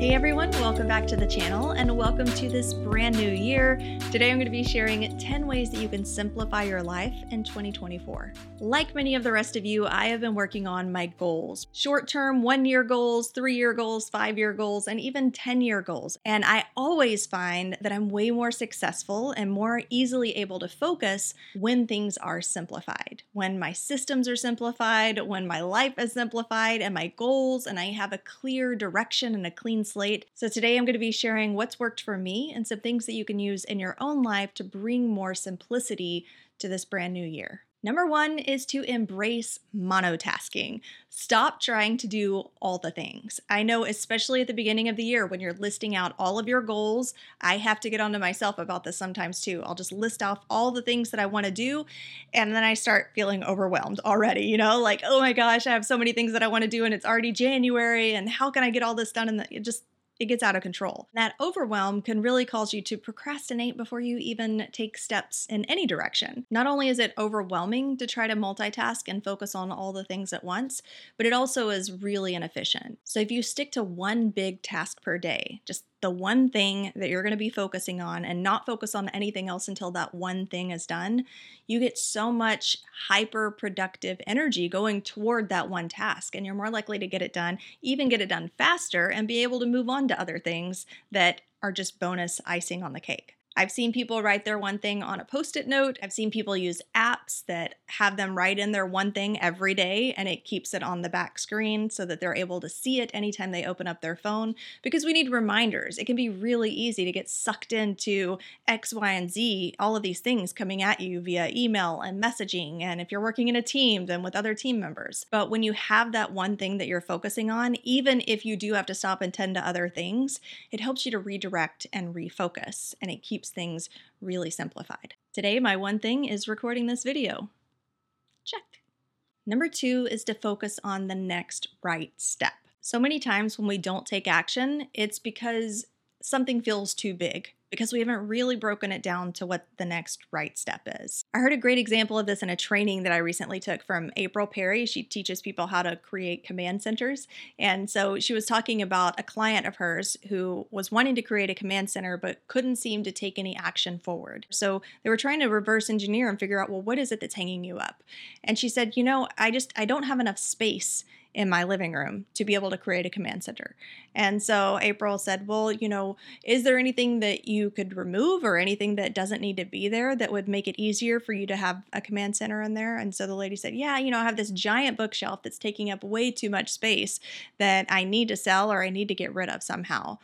Hey everyone, welcome back to the channel and welcome to this brand new year. Today I'm going to be sharing 10 ways that you can simplify your life in 2024. Like many of the rest of you, I have been working on my goals short term, one year goals, three year goals, five year goals, and even 10 year goals. And I always find that I'm way more successful and more easily able to focus when things are simplified, when my systems are simplified, when my life is simplified, and my goals, and I have a clear direction and a clean slate. So today I'm going to be sharing what's worked for me and some things that you can use in your own life to bring more simplicity to this brand new year. Number one is to embrace monotasking. Stop trying to do all the things. I know, especially at the beginning of the year when you're listing out all of your goals, I have to get onto myself about this sometimes too. I'll just list off all the things that I want to do, and then I start feeling overwhelmed already, you know, like, oh my gosh, I have so many things that I want to do, and it's already January, and how can I get all this done? And just it gets out of control. That overwhelm can really cause you to procrastinate before you even take steps in any direction. Not only is it overwhelming to try to multitask and focus on all the things at once, but it also is really inefficient. So if you stick to one big task per day, just the one thing that you're going to be focusing on and not focus on anything else until that one thing is done, you get so much hyper productive energy going toward that one task. And you're more likely to get it done, even get it done faster, and be able to move on to other things that are just bonus icing on the cake. I've seen people write their one thing on a post it note. I've seen people use apps that have them write in their one thing every day and it keeps it on the back screen so that they're able to see it anytime they open up their phone because we need reminders. It can be really easy to get sucked into X, Y, and Z, all of these things coming at you via email and messaging. And if you're working in a team, then with other team members. But when you have that one thing that you're focusing on, even if you do have to stop and tend to other things, it helps you to redirect and refocus and it keeps keeps things really simplified. Today, my one thing is recording this video. Check. Number two is to focus on the next right step. So many times when we don't take action, it's because something feels too big because we haven't really broken it down to what the next right step is. I heard a great example of this in a training that I recently took from April Perry. She teaches people how to create command centers. And so she was talking about a client of hers who was wanting to create a command center but couldn't seem to take any action forward. So they were trying to reverse engineer and figure out, well, what is it that's hanging you up? And she said, you know, I just I don't have enough space in my living room to be able to create a command center. And so April said, Well, you know, is there anything that you could remove or anything that doesn't need to be there that would make it easier for you to have a command center in there? And so the lady said, Yeah, you know, I have this giant bookshelf that's taking up way too much space that I need to sell or I need to get rid of somehow.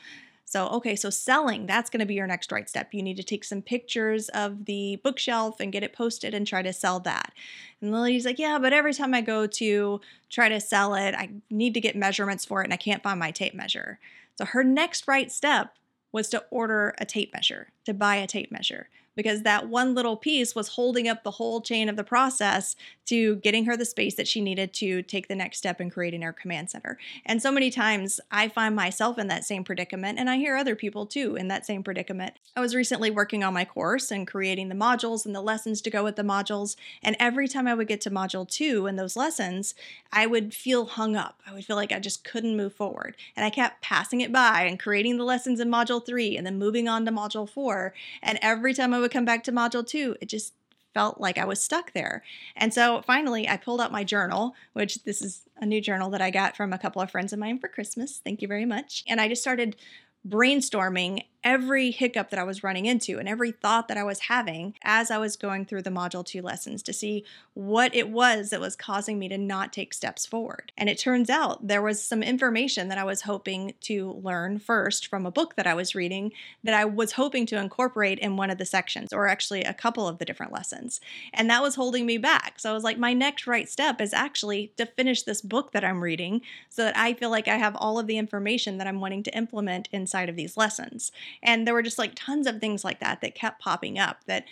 So, okay, so selling, that's going to be your next right step. You need to take some pictures of the bookshelf and get it posted and try to sell that. And Lily's like, yeah, but every time I go to try to sell it, I need to get measurements for it and I can't find my tape measure. So, her next right step was to order a tape measure, to buy a tape measure because that one little piece was holding up the whole chain of the process to getting her the space that she needed to take the next step in creating her command center. And so many times I find myself in that same predicament, and I hear other people too in that same predicament. I was recently working on my course and creating the modules and the lessons to go with the modules. And every time I would get to module two and those lessons, I would feel hung up. I would feel like I just couldn't move forward. And I kept passing it by and creating the lessons in module three and then moving on to module four. And every time I would come back to module two, it just felt like I was stuck there. And so finally, I pulled out my journal, which this is a new journal that I got from a couple of friends of mine for Christmas. Thank you very much. And I just started brainstorming every hiccup that I was running into and every thought that I was having as I was going through the Module 2 lessons to see what it was that was causing me to not take steps forward. And it turns out there was some information that I was hoping to learn first from a book that I was reading that I was hoping to incorporate in one of the sections, or actually a couple of the different lessons. And that was holding me back. So I was like, my next right step is actually to finish this book that I'm reading so that I feel like I have all of the information that I'm wanting to implement inside of these lessons. And there were just like tons of things like that that kept popping up that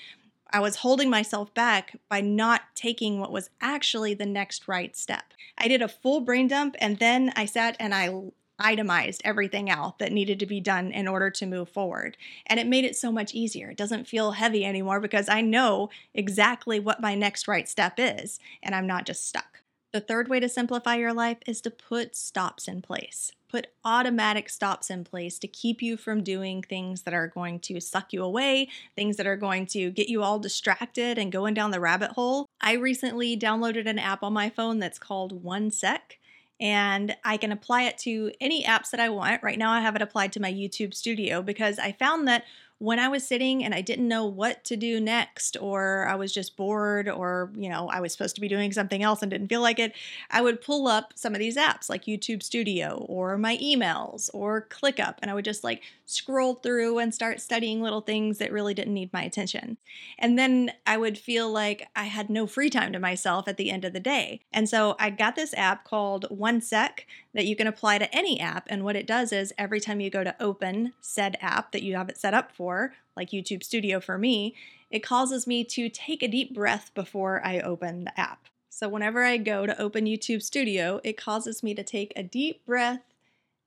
I was holding myself back by not taking what was actually the next right step. I did a full brain dump and then I sat and I itemized everything out that needed to be done in order to move forward. And it made it so much easier. It doesn't feel heavy anymore because I know exactly what my next right step is and I'm not just stuck. The third way to simplify your life is to put stops in place. Put automatic stops in place to keep you from doing things that are going to suck you away, things that are going to get you all distracted and going down the rabbit hole. I recently downloaded an app on my phone that's called OneSec and I can apply it to any apps that I want. Right now, I have it applied to my YouTube studio because I found that when I was sitting and I didn't know what to do next, or I was just bored, or, you know, I was supposed to be doing something else and didn't feel like it, I would pull up some of these apps like YouTube Studio or my emails or ClickUp, and I would just like scroll through and start studying little things that really didn't need my attention. And then I would feel like I had no free time to myself at the end of the day. And so I got this app called OneSec that you can apply to any app. And what it does is every time you go to open said app that you have it set up for, like YouTube Studio for me, it causes me to take a deep breath before I open the app. So whenever I go to open YouTube Studio, it causes me to take a deep breath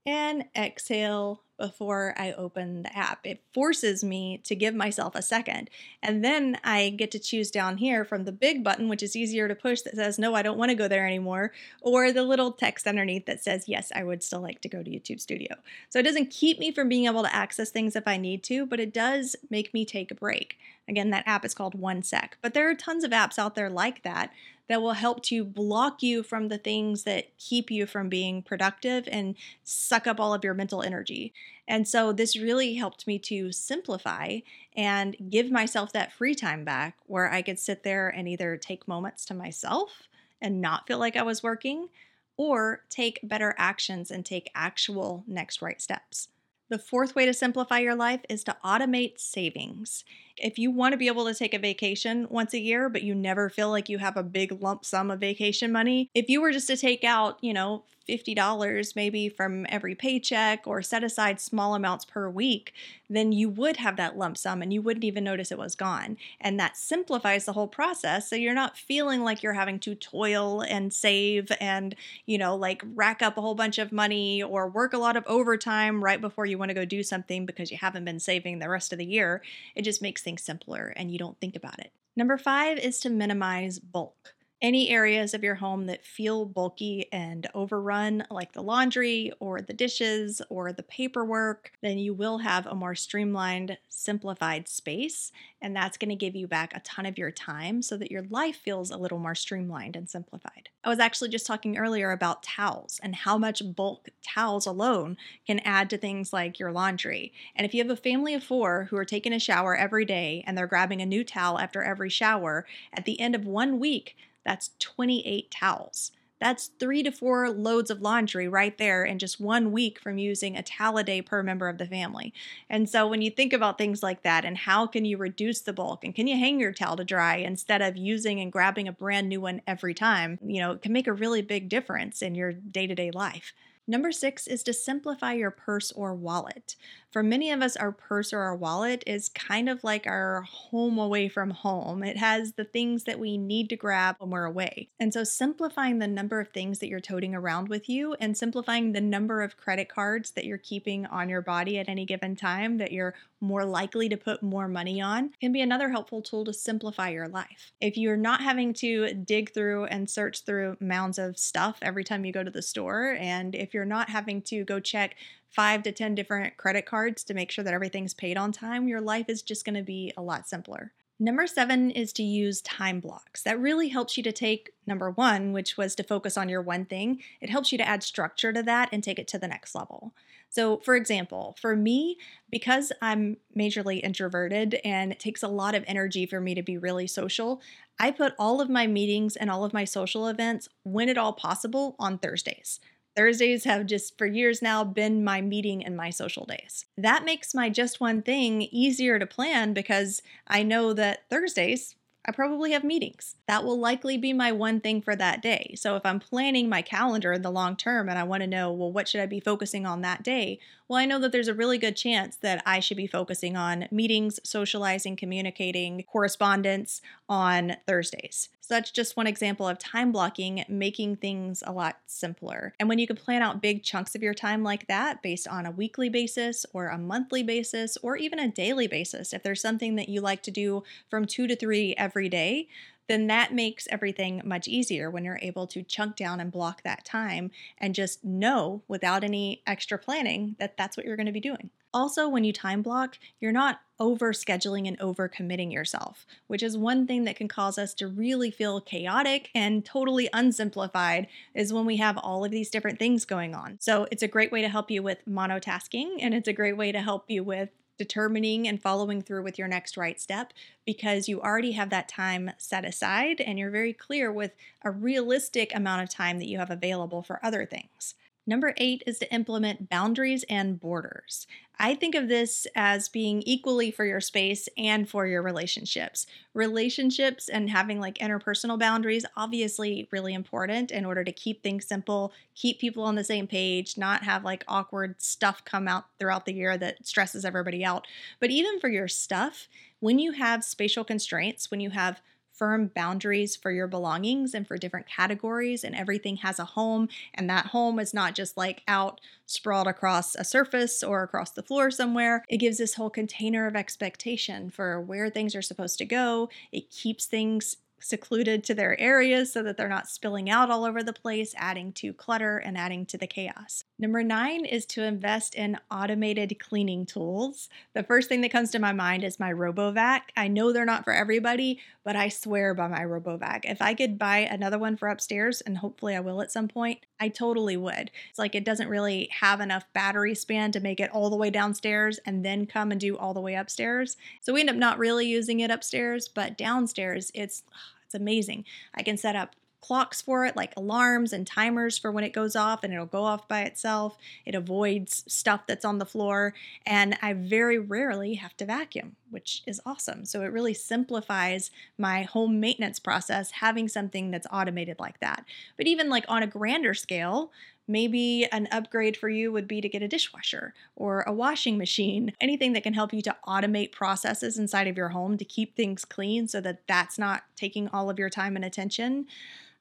and exhale before I open the app. It forces me to give myself a second. And then I get to choose down here from the big button, which is easier to push, that says, No, I don't want to go there anymore, or the little text underneath that says, Yes, I would still like to go to YouTube Studio. So it doesn't keep me from being able to access things if I need to, but it does make me take a break. Again, that app is called OneSec. But there are tons of apps out there like that that will help to block you from the things that keep you from being productive and suck up all of your mental energy. And so this really helped me to simplify and give myself that free time back where I could sit there and either take moments to myself and not feel like I was working or take better actions and take actual next right steps. The fourth way to simplify your life is to automate savings. If you want to be able to take a vacation once a year, but you never feel like you have a big lump sum of vacation money, if you were just to take out, you know, $50 maybe from every paycheck or set aside small amounts per week, then you would have that lump sum and you wouldn't even notice it was gone. And that simplifies the whole process. So you're not feeling like you're having to toil and save and, you know, like rack up a whole bunch of money or work a lot of overtime right before you want to go do something because you haven't been saving the rest of the year. It just makes things simpler and you don't think about it. Number five is to minimize bulk any areas of your home that feel bulky and overrun, like the laundry or the dishes or the paperwork, then you will have a more streamlined, simplified space. And that's going to give you back a ton of your time so that your life feels a little more streamlined and simplified. I was actually just talking earlier about towels and how much bulk towels alone can add to things like your laundry. And if you have a family of four who are taking a shower every day and they're grabbing a new towel after every shower, at the end of one week, that's 28 towels. That's three to four loads of laundry right there in just one week from using a towel a day per member of the family. And so when you think about things like that and how can you reduce the bulk and can you hang your towel to dry instead of using and grabbing a brand new one every time, you know, it can make a really big difference in your day to day life. Number six is to simplify your purse or wallet. For many of us, our purse or our wallet is kind of like our home away from home. It has the things that we need to grab when we're away. And so, simplifying the number of things that you're toting around with you and simplifying the number of credit cards that you're keeping on your body at any given time that you're more likely to put more money on can be another helpful tool to simplify your life. If you're not having to dig through and search through mounds of stuff every time you go to the store, and if you're not having to go check five to 10 different credit cards to make sure that everything's paid on time, your life is just going to be a lot simpler. Number seven is to use time blocks. That really helps you to take number one, which was to focus on your one thing. It helps you to add structure to that and take it to the next level. So, for example, for me, because I'm majorly introverted and it takes a lot of energy for me to be really social, I put all of my meetings and all of my social events, when at all possible, on Thursdays. Thursdays have just for years now been my meeting and my social days. That makes my just one thing easier to plan because I know that Thursdays I probably have meetings. That will likely be my one thing for that day. So if I'm planning my calendar in the long term and I want to know, well, what should I be focusing on that day? Well, I know that there's a really good chance that I should be focusing on meetings, socializing, communicating, correspondence on Thursdays. So that's just one example of time blocking, making things a lot simpler. And when you can plan out big chunks of your time like that based on a weekly basis or a monthly basis or even a daily basis, if there's something that you like to do from two to three every day, then that makes everything much easier when you're able to chunk down and block that time and just know without any extra planning that that's what you're going to be doing. Also, when you time block, you're not over scheduling and over committing yourself, which is one thing that can cause us to really feel chaotic and totally unsimplified is when we have all of these different things going on. So, it's a great way to help you with monotasking and it's a great way to help you with determining and following through with your next right step because you already have that time set aside and you're very clear with a realistic amount of time that you have available for other things. Number eight is to implement boundaries and borders. I think of this as being equally for your space and for your relationships. Relationships and having like interpersonal boundaries, obviously, really important in order to keep things simple, keep people on the same page, not have like awkward stuff come out throughout the year that stresses everybody out. But even for your stuff, when you have spatial constraints, when you have firm boundaries for your belongings and for different categories, and everything has a home. And that home is not just like out sprawled across a surface or across the floor somewhere. It gives this whole container of expectation for where things are supposed to go. It keeps things secluded to their areas so that they're not spilling out all over the place, adding to clutter and adding to the chaos. Number nine is to invest in automated cleaning tools. The first thing that comes to my mind is my RoboVac. I know they're not for everybody, but I swear by my RoboVac. If I could buy another one for upstairs, and hopefully I will at some point, I totally would. It's like it doesn't really have enough battery span to make it all the way downstairs and then come and do all the way upstairs. So we end up not really using it upstairs, but downstairs, it's it's amazing. I can set up clocks for it, like alarms and timers for when it goes off, and it'll go off by itself. It avoids stuff that's on the floor, and I very rarely have to vacuum, which is awesome. So it really simplifies my home maintenance process having something that's automated like that. But even like on a grander scale, Maybe an upgrade for you would be to get a dishwasher or a washing machine, anything that can help you to automate processes inside of your home to keep things clean so that that's not taking all of your time and attention.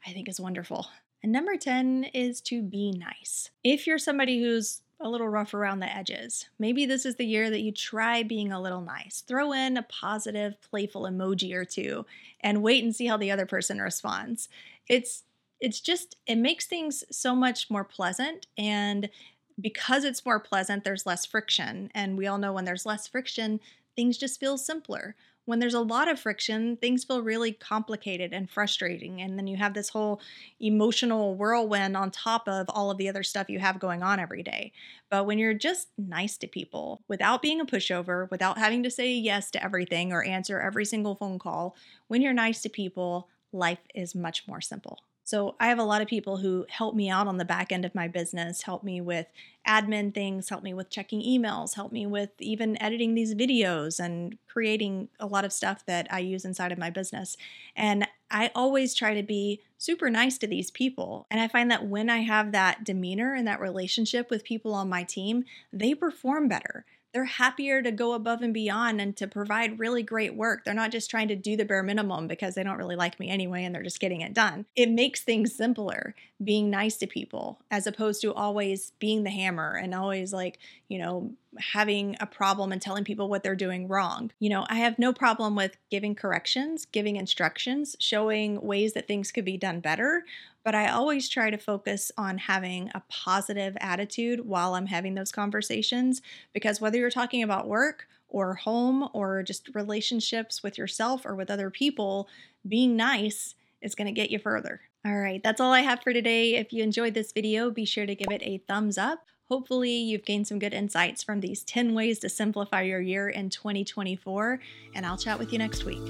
I think is wonderful. And number 10 is to be nice. If you're somebody who's a little rough around the edges. Maybe this is the year that you try being a little nice. Throw in a positive, playful emoji or two and wait and see how the other person responds. It's it's just it makes things so much more pleasant and because it's more pleasant, there's less friction. And we all know when there's less friction, things just feel simpler when there's a lot of friction, things feel really complicated and frustrating. And then you have this whole emotional whirlwind on top of all of the other stuff you have going on every day. But when you're just nice to people without being a pushover, without having to say yes to everything or answer every single phone call, when you're nice to people, life is much more simple. So I have a lot of people who help me out on the back end of my business, help me with admin things, help me with checking emails, help me with even editing these videos and creating a lot of stuff that I use inside of my business. And I always try to be super nice to these people. And I find that when I have that demeanor and that relationship with people on my team, they perform better they're happier to go above and beyond and to provide really great work. They're not just trying to do the bare minimum because they don't really like me anyway and they're just getting it done. It makes things simpler being nice to people as opposed to always being the hammer and always like, you know, having a problem and telling people what they're doing wrong. You know, I have no problem with giving corrections, giving instructions, showing ways that things could be done better, but I always try to focus on having a positive attitude while I'm having those conversations because whether you're talking about work or home or just relationships with yourself or with other people, being nice is going to get you further. All right, that's all I have for today. If you enjoyed this video, be sure to give it a thumbs up. Hopefully, you've gained some good insights from these 10 ways to simplify your year in 2024, and I'll chat with you next week.